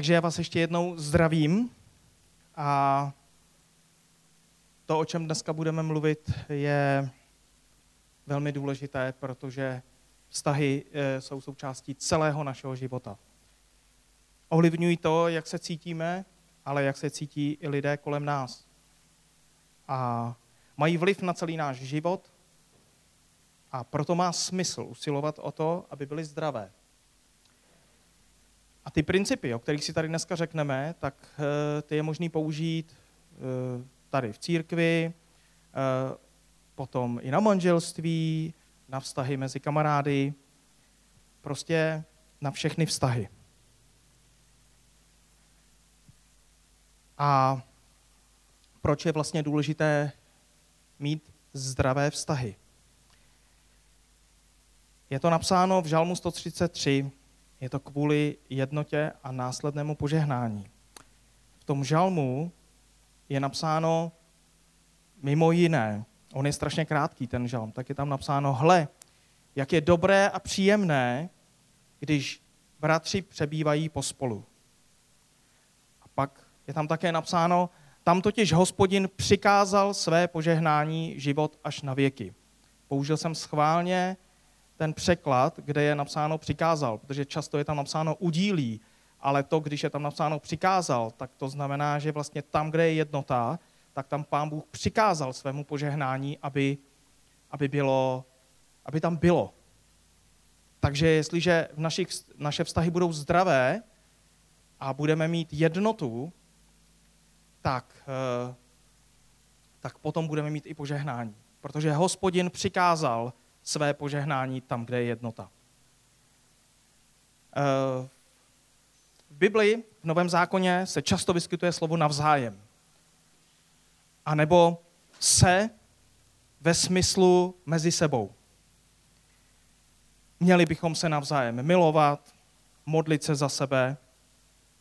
Takže já vás ještě jednou zdravím a to, o čem dneska budeme mluvit, je velmi důležité, protože vztahy eh, jsou součástí celého našeho života. Ovlivňují to, jak se cítíme, ale jak se cítí i lidé kolem nás. A mají vliv na celý náš život a proto má smysl usilovat o to, aby byly zdravé. A ty principy, o kterých si tady dneska řekneme, tak eh, ty je možný použít eh, tady v církvi, eh, potom i na manželství, na vztahy mezi kamarády, prostě na všechny vztahy. A proč je vlastně důležité mít zdravé vztahy? Je to napsáno v Žalmu 133, je to kvůli jednotě a následnému požehnání. V tom žalmu je napsáno mimo jiné, on je strašně krátký ten žalm, tak je tam napsáno, hle, jak je dobré a příjemné, když bratři přebývají pospolu. A pak je tam také napsáno, tam totiž hospodin přikázal své požehnání život až na věky. Použil jsem schválně ten překlad, kde je napsáno přikázal, protože často je tam napsáno udílí, ale to, když je tam napsáno přikázal, tak to znamená, že vlastně tam, kde je jednota, tak tam pán Bůh přikázal svému požehnání, aby, aby, bylo, aby tam bylo. Takže jestliže v našich, naše vztahy budou zdravé a budeme mít jednotu, tak, eh, tak potom budeme mít i požehnání. Protože hospodin přikázal své požehnání tam, kde je jednota. Eh, v Bibli, v Novém zákoně, se často vyskytuje slovo navzájem. A nebo se ve smyslu mezi sebou. Měli bychom se navzájem milovat, modlit se za sebe,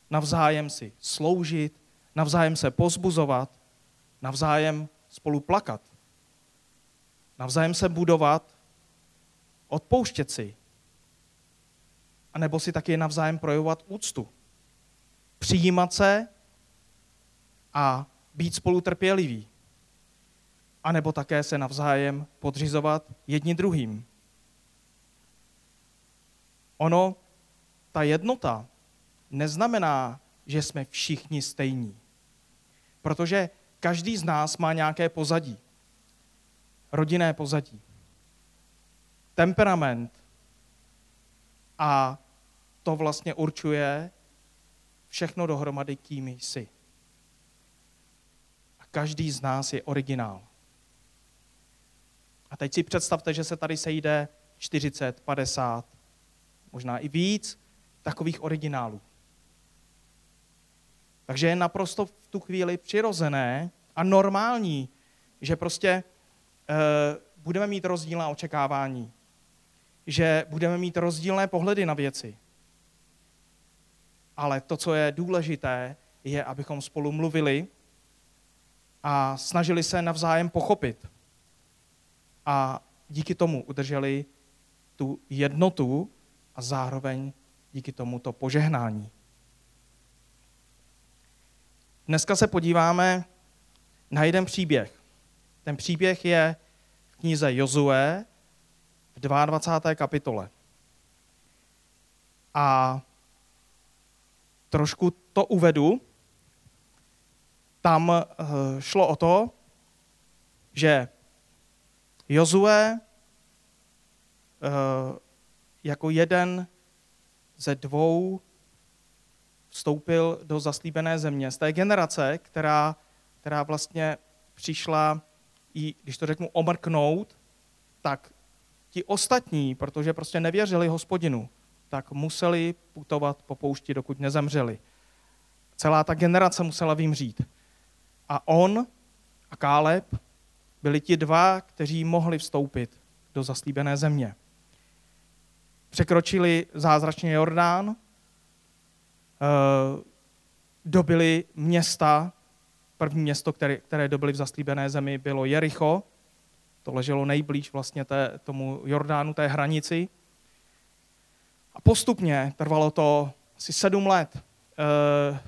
navzájem si sloužit, navzájem se pozbuzovat, navzájem spolu plakat, navzájem se budovat odpouštět si, a nebo si taky navzájem projevovat úctu. Přijímat se a být spolu trpělivý. A nebo také se navzájem podřizovat jedni druhým. Ono, ta jednota neznamená, že jsme všichni stejní. Protože každý z nás má nějaké pozadí. Rodinné pozadí temperament a to vlastně určuje všechno dohromady, kým jsi. A každý z nás je originál. A teď si představte, že se tady sejde 40, 50, možná i víc takových originálů. Takže je naprosto v tu chvíli přirozené a normální, že prostě e, budeme mít rozdílná očekávání že budeme mít rozdílné pohledy na věci. Ale to, co je důležité, je, abychom spolu mluvili a snažili se navzájem pochopit. A díky tomu udrželi tu jednotu a zároveň díky tomu to požehnání. Dneska se podíváme na jeden příběh. Ten příběh je v knize Jozue v 22. kapitole. A trošku to uvedu. Tam eh, šlo o to, že Jozue eh, jako jeden ze dvou vstoupil do zaslíbené země. Z té generace, která, která vlastně přišla, i, když to řeknu, omrknout, tak ti ostatní, protože prostě nevěřili hospodinu, tak museli putovat po poušti, dokud nezemřeli. Celá ta generace musela vymřít. A on a Káleb byli ti dva, kteří mohli vstoupit do zaslíbené země. Překročili zázračně Jordán, eh, dobili města, první město, které, které dobili v zaslíbené zemi, bylo Jericho, to leželo nejblíž vlastně té, tomu Jordánu, té hranici. A postupně trvalo to asi sedm let, eh,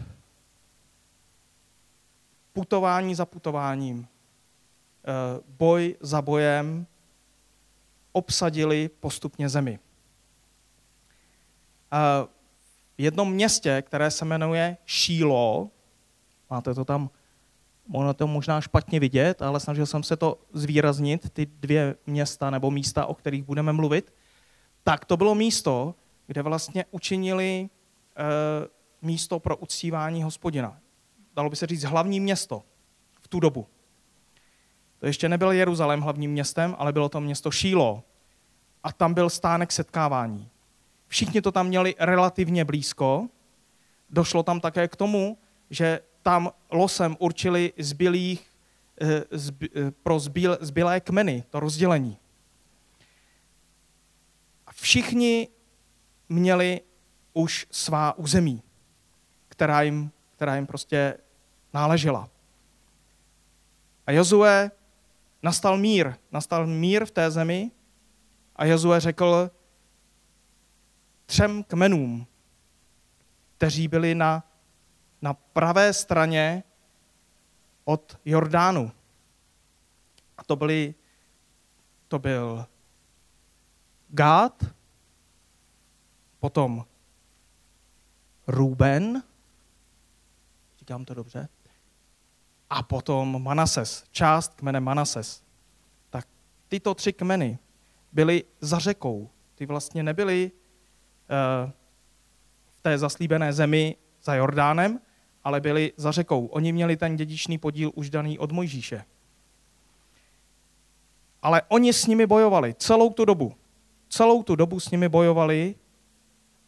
putování za putováním, eh, boj za bojem obsadili postupně zemi. Eh, v jednom městě, které se jmenuje Šílo, máte to tam, ono to možná špatně vidět, ale snažil jsem se to zvýraznit, ty dvě města nebo místa, o kterých budeme mluvit, tak to bylo místo, kde vlastně učinili e, místo pro uctívání hospodina. Dalo by se říct hlavní město v tu dobu. To ještě nebyl Jeruzalém hlavním městem, ale bylo to město Šílo. A tam byl stánek setkávání. Všichni to tam měli relativně blízko. Došlo tam také k tomu, že tam losem určili zbylých, eh, zby, eh, pro zbyl, zbylé kmeny, to rozdělení. A všichni měli už svá území, která jim, která jim prostě náležela. A Jozue nastal mír, nastal mír v té zemi a Jozue řekl třem kmenům, kteří byli na, na pravé straně od Jordánu. A to byli, to byl Gád, potom Ruben, říkám to dobře, a potom Manases, část kmene Manases. Tak tyto tři kmeny byly za řekou. Ty vlastně nebyly uh, v té zaslíbené zemi za Jordánem, ale byli za řekou. Oni měli ten dědičný podíl už daný od Mojžíše. Ale oni s nimi bojovali celou tu dobu. Celou tu dobu s nimi bojovali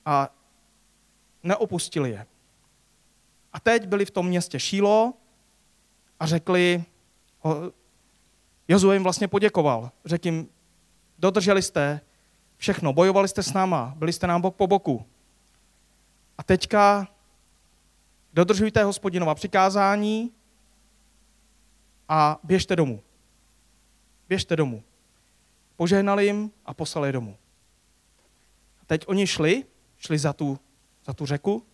a neopustili je. A teď byli v tom městě Šílo a řekli, Jozue jim vlastně poděkoval. Řekl jim, dodrželi jste všechno, bojovali jste s náma, byli jste nám bok po boku. A teďka dodržujte hospodinova přikázání a běžte domů. Běžte domů. Požehnali jim a poslali domů. A teď oni šli, šli za tu, za tu řeku,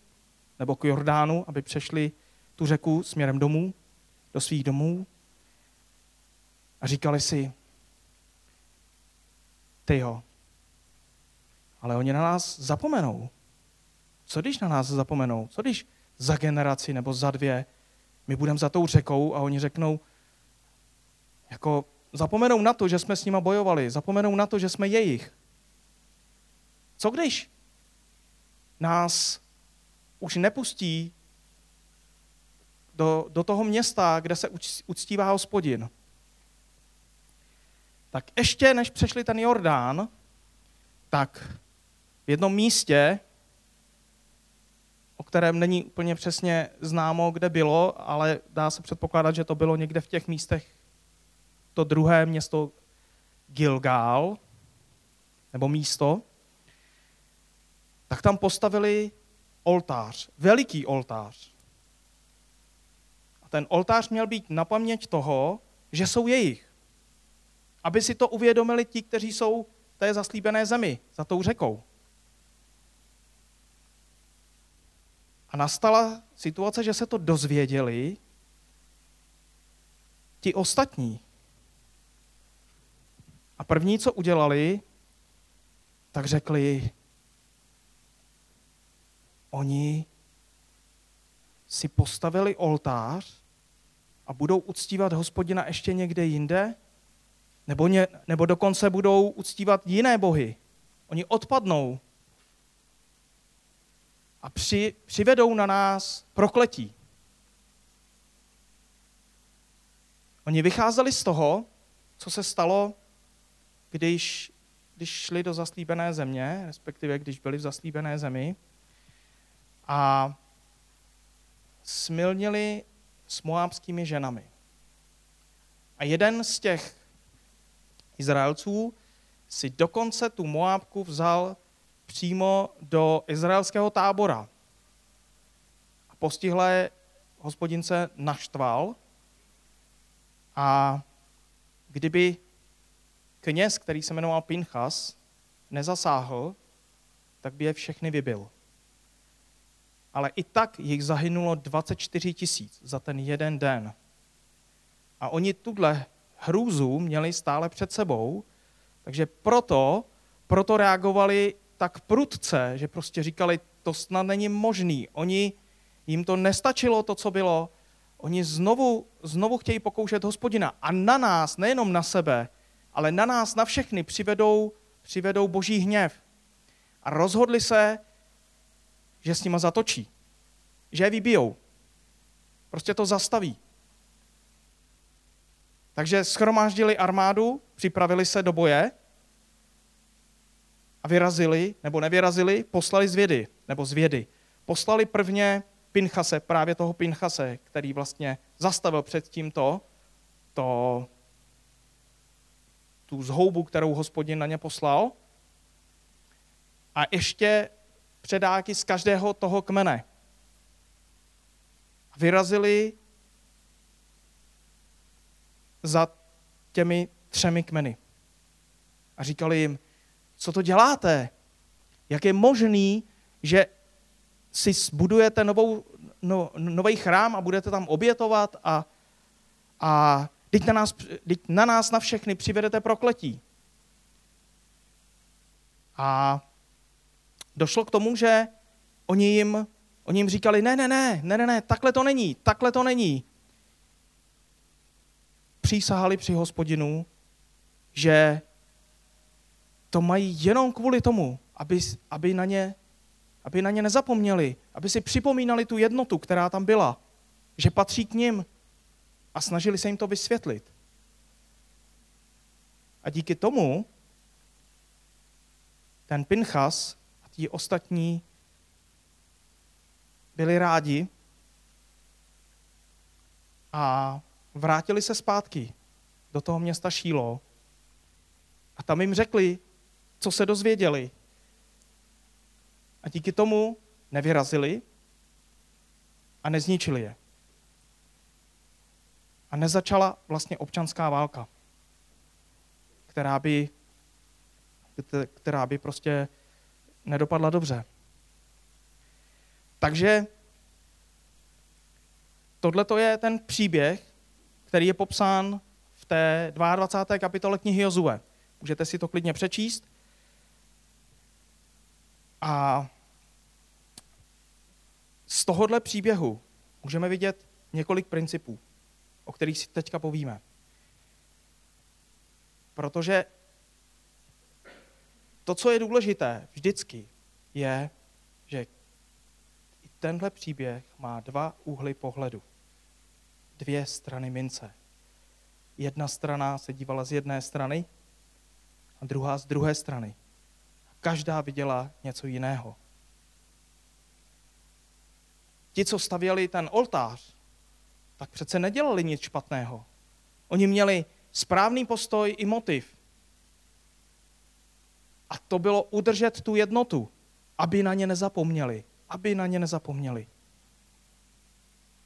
nebo k Jordánu, aby přešli tu řeku směrem domů, do svých domů. A říkali si, tyjo, ale oni na nás zapomenou. Co když na nás zapomenou? Co když za generaci nebo za dvě my budeme za tou řekou a oni řeknou, jako zapomenou na to, že jsme s nima bojovali, zapomenou na to, že jsme jejich. Co když nás už nepustí do, do toho města, kde se uctívá hospodin? Tak ještě než přešli ten Jordán, tak v jednom místě, o kterém není úplně přesně známo, kde bylo, ale dá se předpokládat, že to bylo někde v těch místech, to druhé město Gilgal, nebo místo, tak tam postavili oltář, veliký oltář. A ten oltář měl být na paměť toho, že jsou jejich. Aby si to uvědomili ti, kteří jsou v té zaslíbené zemi, za tou řekou. A nastala situace, že se to dozvěděli ti ostatní. A první, co udělali, tak řekli, oni si postavili oltář a budou uctívat hospodina ještě někde jinde? Nebo, ně, nebo dokonce budou uctívat jiné bohy? Oni odpadnou a při, přivedou na nás prokletí. Oni vycházeli z toho, co se stalo, když, když šli do zaslíbené země, respektive když byli v zaslíbené zemi a smilnili s moábskými ženami. A jeden z těch Izraelců si dokonce tu Moábku vzal přímo do izraelského tábora. A postihle hospodin se naštval a kdyby kněz, který se jmenoval Pinchas, nezasáhl, tak by je všechny vybil. ale i tak jich zahynulo 24 tisíc za ten jeden den. A oni tuhle hrůzu měli stále před sebou, takže proto, proto reagovali tak prudce, že prostě říkali, to snad není možný. Oni, jim to nestačilo, to, co bylo. Oni znovu, znovu chtějí pokoušet hospodina. A na nás, nejenom na sebe, ale na nás, na všechny přivedou, přivedou boží hněv. A rozhodli se, že s nima zatočí. Že je vybijou. Prostě to zastaví. Takže schromáždili armádu, připravili se do boje a vyrazili, nebo nevyrazili, poslali z vědy, nebo z vědy. Poslali prvně Pinchase, právě toho Pinchase, který vlastně zastavil před tímto to, tu zhoubu, kterou hospodin na ně poslal. A ještě předáky z každého toho kmene. Vyrazili za těmi třemi kmeny. A říkali jim, co to děláte? Jak je možný, že si budujete novou, no, nový chrám a budete tam obětovat a, a teď, na nás, teď na nás na všechny přivedete prokletí. A došlo k tomu, že oni jim, oni jim říkali, ne, ne, ne, ne, ne, ne, takhle to není, takhle to není. Přísahali při hospodinu, že to mají jenom kvůli tomu, aby, aby, na ně, aby na ně nezapomněli, aby si připomínali tu jednotu, která tam byla, že patří k ním a snažili se jim to vysvětlit. A díky tomu ten Pinchas a ti ostatní byli rádi a vrátili se zpátky do toho města Šílo a tam jim řekli, co se dozvěděli. A díky tomu nevyrazili a nezničili je. A nezačala vlastně občanská válka, která by, která by prostě nedopadla dobře. Takže tohle je ten příběh, který je popsán v té 22. kapitole knihy Jozue. Můžete si to klidně přečíst. A z tohohle příběhu můžeme vidět několik principů, o kterých si teďka povíme. Protože to, co je důležité vždycky, je, že i tenhle příběh má dva úhly pohledu. Dvě strany mince. Jedna strana se dívala z jedné strany a druhá z druhé strany. Každá viděla něco jiného. Ti, co stavěli ten oltář, tak přece nedělali nic špatného. Oni měli správný postoj i motiv. A to bylo udržet tu jednotu, aby na ně nezapomněli. Aby na ně nezapomněli.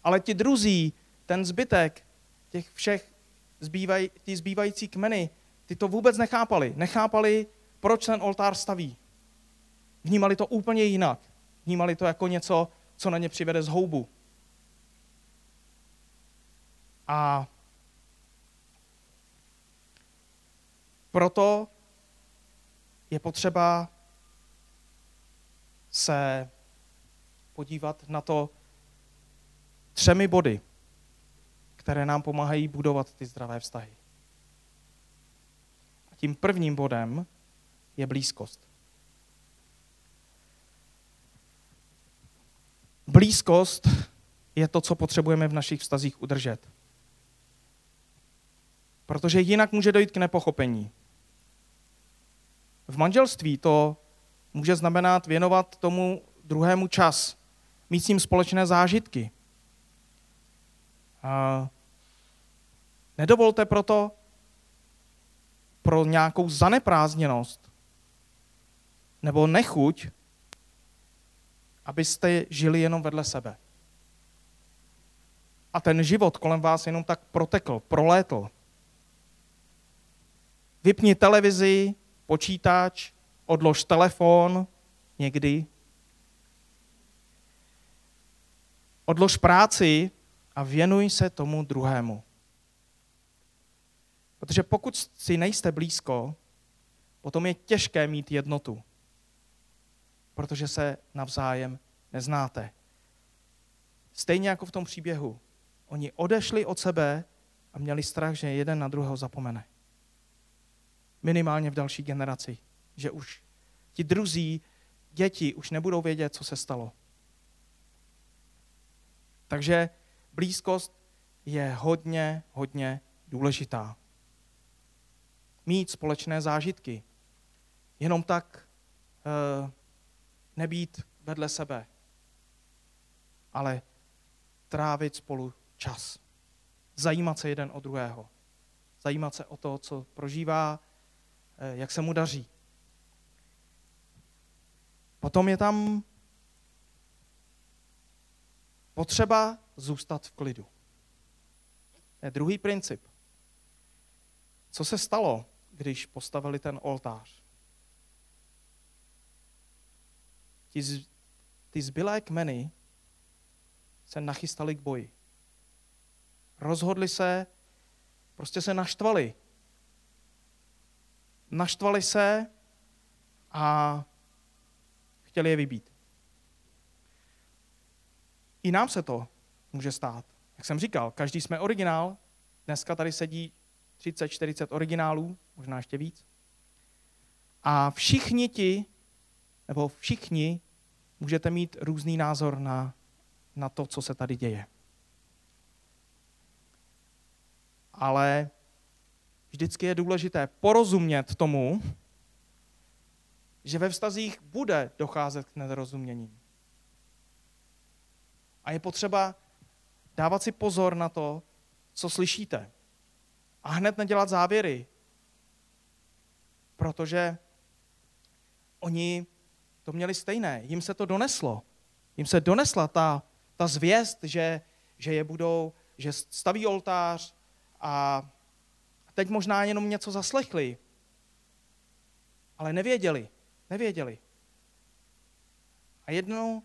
Ale ti druzí, ten zbytek, těch všech zbývaj, ty zbývající kmeny, ty to vůbec nechápali. Nechápali, proč ten oltář staví. Vnímali to úplně jinak. Vnímali to jako něco, co na ně přivede z houbu. A proto je potřeba se podívat na to třemi body, které nám pomáhají budovat ty zdravé vztahy. A tím prvním bodem je blízkost. Blízkost je to, co potřebujeme v našich vztazích udržet. Protože jinak může dojít k nepochopení. V manželství to může znamenat věnovat tomu druhému čas, mít s ním společné zážitky. A nedovolte proto pro nějakou zaneprázdněnost nebo nechuť, abyste žili jenom vedle sebe. A ten život kolem vás jenom tak protekl, prolétl. Vypni televizi, počítač, odlož telefon někdy. Odlož práci a věnuj se tomu druhému. Protože pokud si nejste blízko, potom je těžké mít jednotu, protože se navzájem neznáte. Stejně jako v tom příběhu. Oni odešli od sebe a měli strach, že jeden na druhého zapomene. Minimálně v další generaci. Že už ti druzí děti už nebudou vědět, co se stalo. Takže blízkost je hodně, hodně důležitá. Mít společné zážitky. Jenom tak e, nebýt vedle sebe, ale trávit spolu čas. Zajímat se jeden o druhého. Zajímat se o to, co prožívá, eh, jak se mu daří. Potom je tam potřeba zůstat v klidu. Je druhý princip. Co se stalo, když postavili ten oltář? Ty, z, ty zbylé kmeny se nachystali k boji. Rozhodli se, prostě se naštvali. Naštvali se a chtěli je vybít. I nám se to může stát. Jak jsem říkal, každý jsme originál. Dneska tady sedí 30-40 originálů, možná ještě víc. A všichni ti, nebo všichni, můžete mít různý názor na, na to, co se tady děje. Ale vždycky je důležité porozumět tomu, že ve vztazích bude docházet k nedorozuměním. A je potřeba dávat si pozor na to, co slyšíte. A hned nedělat závěry. Protože oni to měli stejné. Jim se to doneslo. Jim se donesla ta, ta zvěst, že, že je budou, že staví oltář a teď možná jenom něco zaslechli. Ale nevěděli. Nevěděli. A jedno,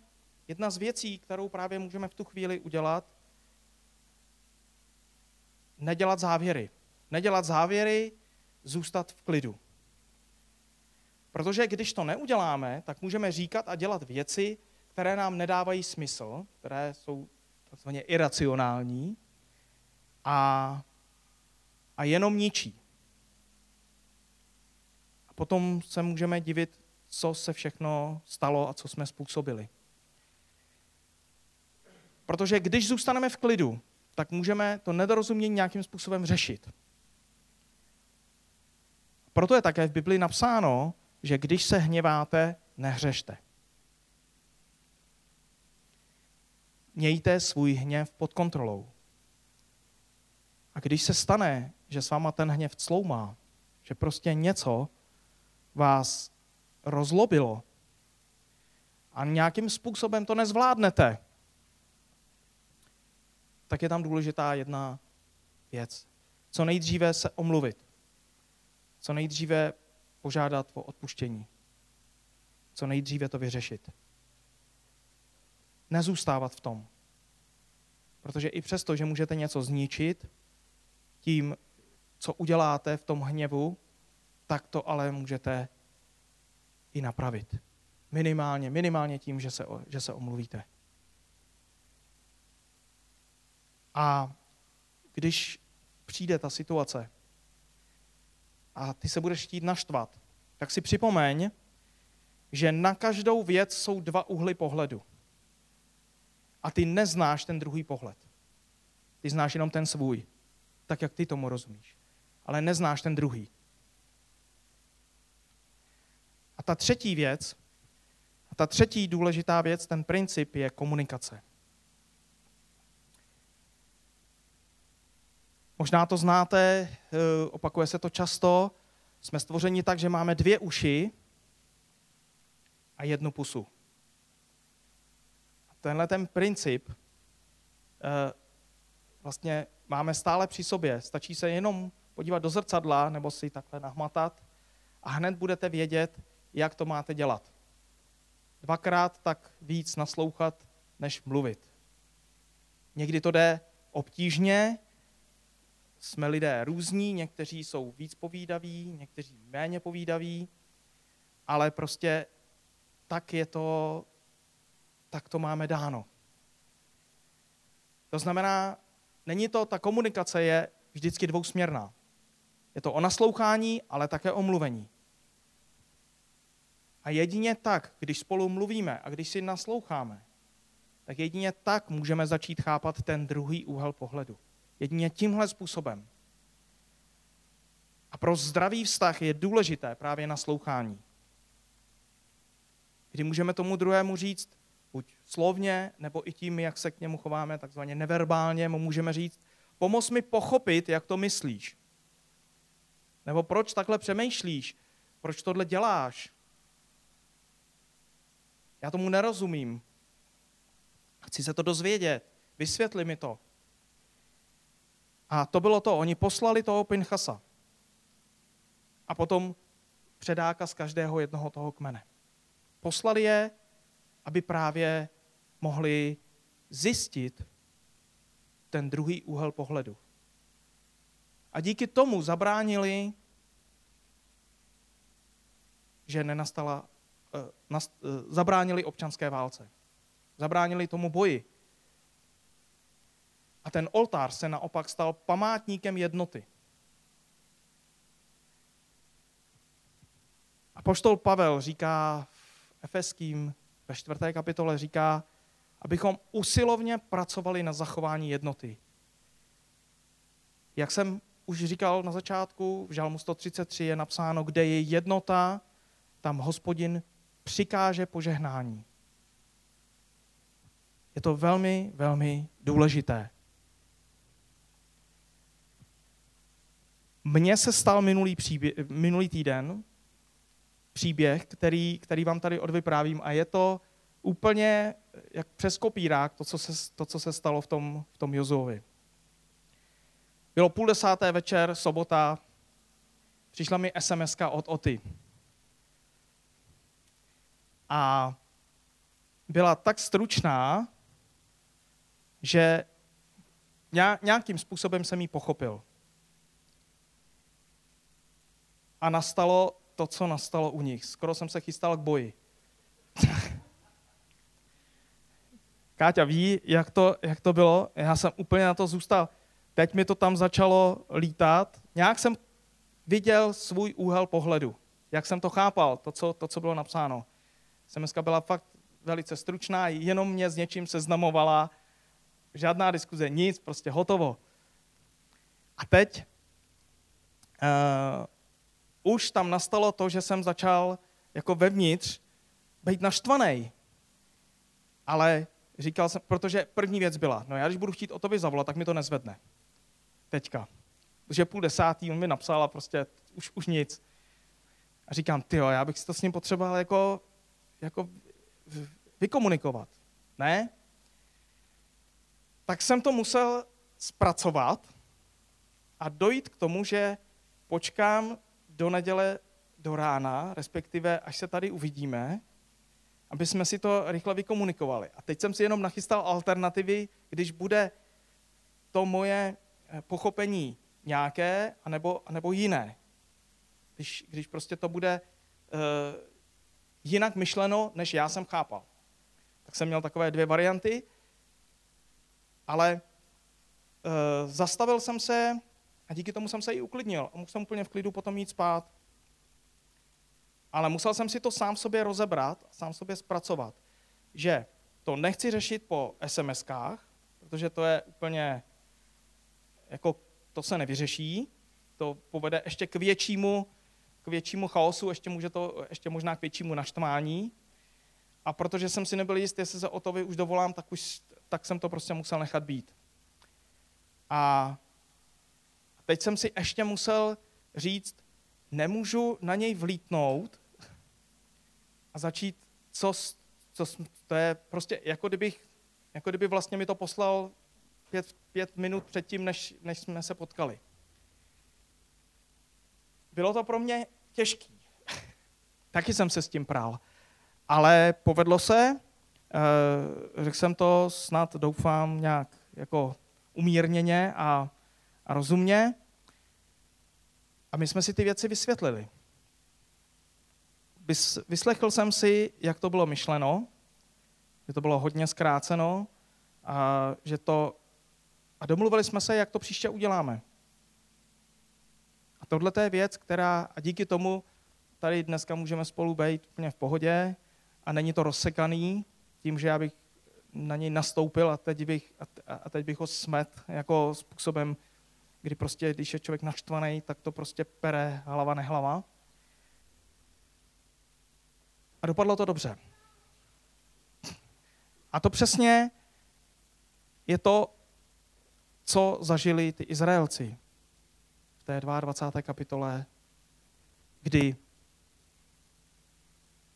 jedna z věcí, kterou právě můžeme v tu chvíli udělat, nedělat závěry. Nedělat závěry, zůstat v klidu. Protože když to neuděláme, tak můžeme říkat a dělat věci, které nám nedávají smysl, které jsou takzvaně iracionální a, a jenom ničí. A potom se můžeme divit, co se všechno stalo a co jsme způsobili. Protože když zůstaneme v klidu, tak můžeme to nedorozumění nějakým způsobem řešit. Proto je také v Biblii napsáno, že když se hněváte, nehřešte. Mějte svůj hněv pod kontrolou. A když se stane, že s váma ten hněv cloumá, že prostě něco vás rozlobilo a nějakým způsobem to nezvládnete, tak je tam důležitá jedna věc. Co nejdříve se omluvit. Co nejdříve požádat o odpuštění. Co nejdříve to vyřešit. Nezůstávat v tom. Protože i přesto, že můžete něco zničit, tím, co uděláte v tom hněvu, tak to ale můžete i napravit. Minimálně, minimálně tím, že se, že se omluvíte. A když přijde ta situace a ty se budeš chtít naštvat, tak si připomeň, že na každou věc jsou dva uhly pohledu. A ty neznáš ten druhý pohled. Ty znáš jenom ten svůj, tak jak ty tomu rozumíš. Ale neznáš ten druhý. A ta třetí věc, a ta třetí důležitá věc, ten princip je komunikace. Možná to znáte, eh, opakuje se to často. Jsme stvořeni tak, že máme dvě uši a jednu pusu. Tenhle ten princip eh, vlastně máme stále při sobě. Stačí se jenom podívat do zrcadla nebo si takhle nahmatat a hned budete vědět, jak to máte dělat. Dvakrát tak víc naslouchat, než mluvit. Někdy to jde obtížně, jsme lidé různí, někteří jsou víc povídaví, někteří méně povídaví, ale prostě tak je to, tak to máme dáno. To znamená, není to, ta komunikace je vždycky dvousměrná. Je to o naslouchání, ale také o mluvení. A jedině tak, když spolu mluvíme a když si nasloucháme, tak jedině tak můžeme začít chápat ten druhý úhel pohledu. Jedině tímhle způsobem. A pro zdravý vztah je důležité právě naslouchání. Kdy můžeme tomu druhému říct, buď slovně, nebo i tím, jak se k němu chováme, takzvaně neverbálně, mu můžeme říct, pomoz mi pochopit, jak to myslíš. Nebo proč takhle přemýšlíš? Proč tohle děláš? Já tomu nerozumím. Chci se to dozvědět. Vysvětli mi to. A to bylo to. Oni poslali toho Pinchasa. A potom předáka z každého jednoho toho kmene. Poslali je, aby právě mohli zjistit ten druhý úhel pohledu. A díky tomu zabránili, že nenastala, eh, nast, eh, zabránili občanské válce. Zabránili tomu boji. A ten oltář se naopak stal památníkem jednoty. A poštol Pavel říká v Efeským ve čtvrté kapitole, říká, abychom usilovně pracovali na zachování jednoty. Jak jsem už říkal na začátku, v Žalmu 133 je napsáno, kde je jednota, tam hospodin přikáže požehnání. Je to velmi, velmi důležité. Mně se stal minulý, příběh, minulý týden příběh, který, který vám tady odvyprávím a je to úplně jak přes kopírák to, co se, to, co se stalo v tom, v tom Jozovi. Bylo půl desáté večer, sobota, přišla mi sms od Oty. A byla tak stručná, že nějakým způsobem jsem ji pochopil. A nastalo to, co nastalo u nich. Skoro jsem se chystal k boji. Káťa ví, jak to, jak to bylo. Já jsem úplně na to zůstal. Teď mi to tam začalo lítat. Nějak jsem viděl svůj úhel pohledu. Jak jsem to chápal, to, co, to, co bylo napsáno. SMS byla fakt velice stručná, jenom mě s něčím seznamovala. Žádná diskuze, nic, prostě hotovo. A teď uh, už tam nastalo to, že jsem začal jako vevnitř být naštvaný. Ale říkal jsem, protože první věc byla, no já když budu chtít o tobě zavolat, tak mi to nezvedne. Teďka. Protože půl desátý, on mi napsal a prostě už, už nic. A říkám, ty já bych si to s ním potřeboval jako, jako vykomunikovat. Ne? Tak jsem to musel zpracovat a dojít k tomu, že počkám do neděle do rána, respektive až se tady uvidíme, aby jsme si to rychle vykomunikovali. A teď jsem si jenom nachystal alternativy, když bude to moje eh, pochopení nějaké, anebo, anebo jiné. Když, když prostě to bude uh, jinak myšleno, než já jsem chápal. Tak jsem měl takové dvě varianty, ale uh, zastavil jsem se a díky tomu jsem se i uklidnil a mohl jsem úplně v klidu potom jít spát. Ale musel jsem si to sám sobě rozebrat, sám sobě zpracovat, že to nechci řešit po SMS-kách, protože to je úplně, jako to se nevyřeší, to povede ještě k většímu, k většímu chaosu, ještě, může to, ještě možná k většímu naštvání. A protože jsem si nebyl jist, jestli se o to už dovolám, tak, už, tak jsem to prostě musel nechat být. A teď jsem si ještě musel říct, nemůžu na něj vlítnout a začít, co, co to je prostě, jako, kdybych, jako kdyby vlastně mi to poslal pět, pět minut předtím, než, než jsme se potkali. Bylo to pro mě těžký. Taky jsem se s tím prál. Ale povedlo se, eh, řekl jsem to snad, doufám, nějak jako umírněně a, a rozumně. A my jsme si ty věci vysvětlili. Vyslechl jsem si, jak to bylo myšleno, že to bylo hodně zkráceno a že to a domluvili jsme se, jak to příště uděláme. A tohle je věc, která, a díky tomu tady dneska můžeme spolu být úplně v pohodě a není to rozsekaný tím, že já bych na něj nastoupil a teď bych, a teď bych ho smet jako způsobem, kdy prostě, když je člověk naštvaný, tak to prostě pere hlava nehlava. A dopadlo to dobře. A to přesně je to, co zažili ty Izraelci v té 22. kapitole, kdy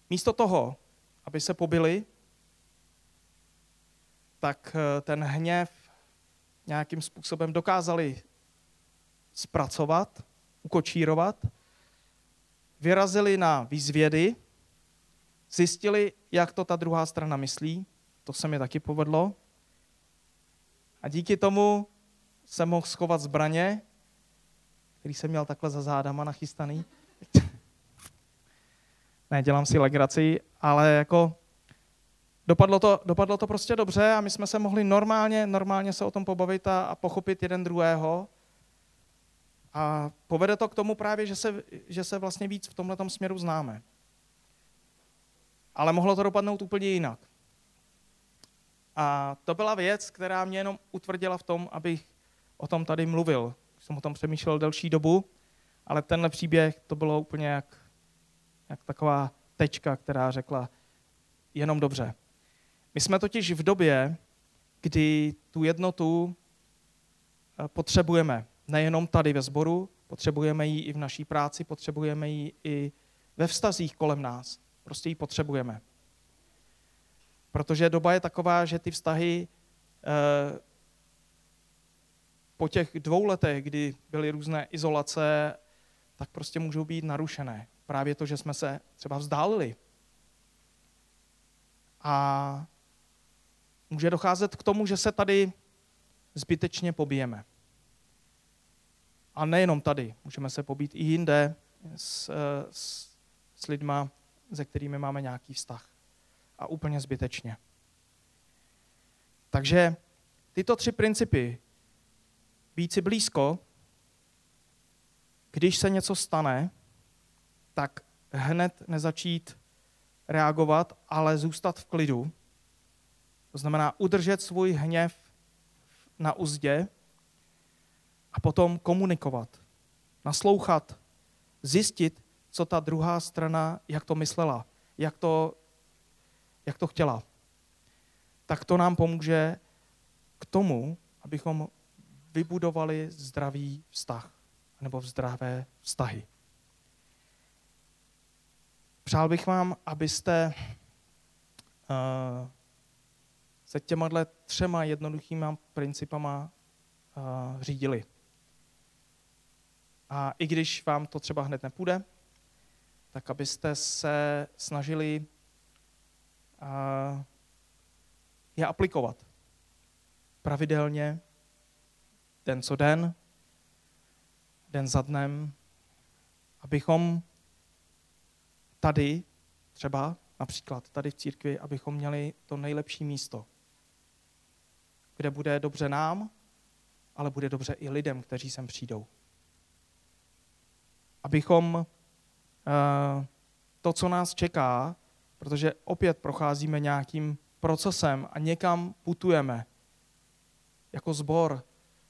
místo toho, aby se pobili, tak eh, ten hněv nějakým způsobem dokázali zpracovat, ukočírovat, vyrazili na výzvědy, zjistili, jak to ta druhá strana myslí, to se mi taky povedlo, a díky tomu jsem mohl schovat zbraně, který jsem měl takhle za zádama nachystaný. ne, dělám si legraci, ale jako dopadlo to, dopadlo to prostě dobře a my jsme se mohli normálně, normálně se o tom pobavit a, a pochopit jeden druhého. A povede to k tomu právě, že se, že se vlastně víc v tomhle směru známe. Ale mohlo to dopadnout úplně jinak. A to byla věc, která mě jenom utvrdila v tom, abych o tom tady mluvil. Jsem o tom přemýšlel delší dobu, ale tenhle příběh to bylo úplně jak, jak taková tečka, která řekla jenom dobře. My jsme totiž v době, kdy tu jednotu eh, potřebujeme. Nejenom tady ve sboru, potřebujeme ji i v naší práci, potřebujeme ji i ve vztazích kolem nás. Prostě ji potřebujeme. Protože doba je taková, že ty vztahy eh, po těch dvou letech, kdy byly různé izolace, tak prostě můžou být narušené. Právě to, že jsme se třeba vzdálili. A může docházet k tomu, že se tady zbytečně pobijeme. A nejenom tady, můžeme se pobít i jinde s, eh, s, s lidma, se kterými máme nějaký vztah a úplně zbytečně. Takže tyto tři principy, být si blízko, když se něco stane, tak hned nezačít reagovat, ale zůstat v klidu. To znamená udržet svůj hněv na uzdě a potom komunikovat, naslouchat, zjistit, co ta druhá strana, jak to myslela, jak to jak to chtěla, tak to nám pomůže k tomu, abychom vybudovali zdravý vztah nebo zdravé vztahy. Přál bych vám, abyste uh, se těma třema jednoduchýma principama uh, řídili. A i když vám to třeba hned nepůjde, tak abyste se snažili je aplikovat pravidelně, den co den, den za dnem, abychom tady, třeba například tady v církvi, abychom měli to nejlepší místo, kde bude dobře nám, ale bude dobře i lidem, kteří sem přijdou. Abychom eh, to, co nás čeká, protože opět procházíme nějakým procesem a někam putujeme jako zbor,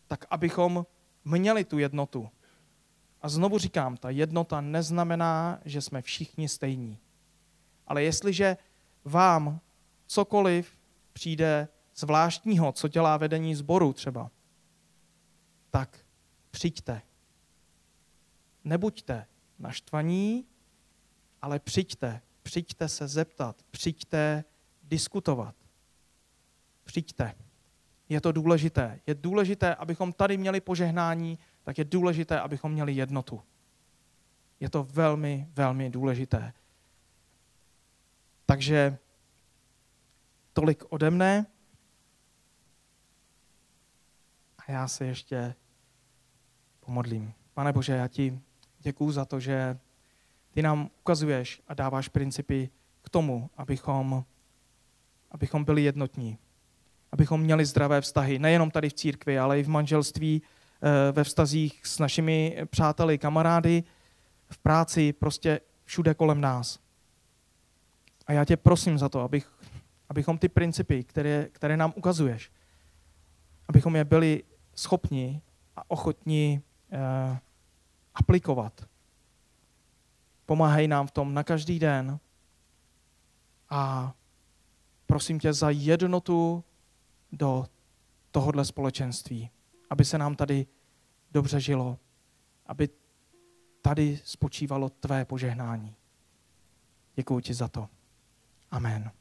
tak abychom měli tu jednotu. A znovu říkám, ta jednota neznamená, že jsme všichni stejní. Ale jestliže vám cokoliv přijde zvláštního, co dělá vedení sboru třeba, tak přijďte. Nebuďte naštvaní, ale přijďte přijďte se zeptat, přijďte diskutovat. Přijďte. Je to důležité. Je důležité, abychom tady měli požehnání, tak je důležité, abychom měli jednotu. Je to velmi, velmi důležité. Takže tolik ode mne. A já se ještě pomodlím. Pane Bože, já ti děkuju za to, že ty nám ukazuješ a dáváš principy k tomu, abychom, abychom byli jednotní. Abychom měli zdravé vztahy, nejenom tady v církvi, ale i v manželství, eh, ve vztazích s našimi přáteli, kamarády, v práci, prostě všude kolem nás. A já tě prosím za to, abych, abychom ty principy, které, které nám ukazuješ, abychom je byli schopni a ochotní eh, aplikovat. Pomáhej nám v tom na každý den a prosím tě za jednotu do tohohle společenství, aby se nám tady dobře žilo, aby tady spočívalo tvé požehnání. Děkuji ti za to. Amen.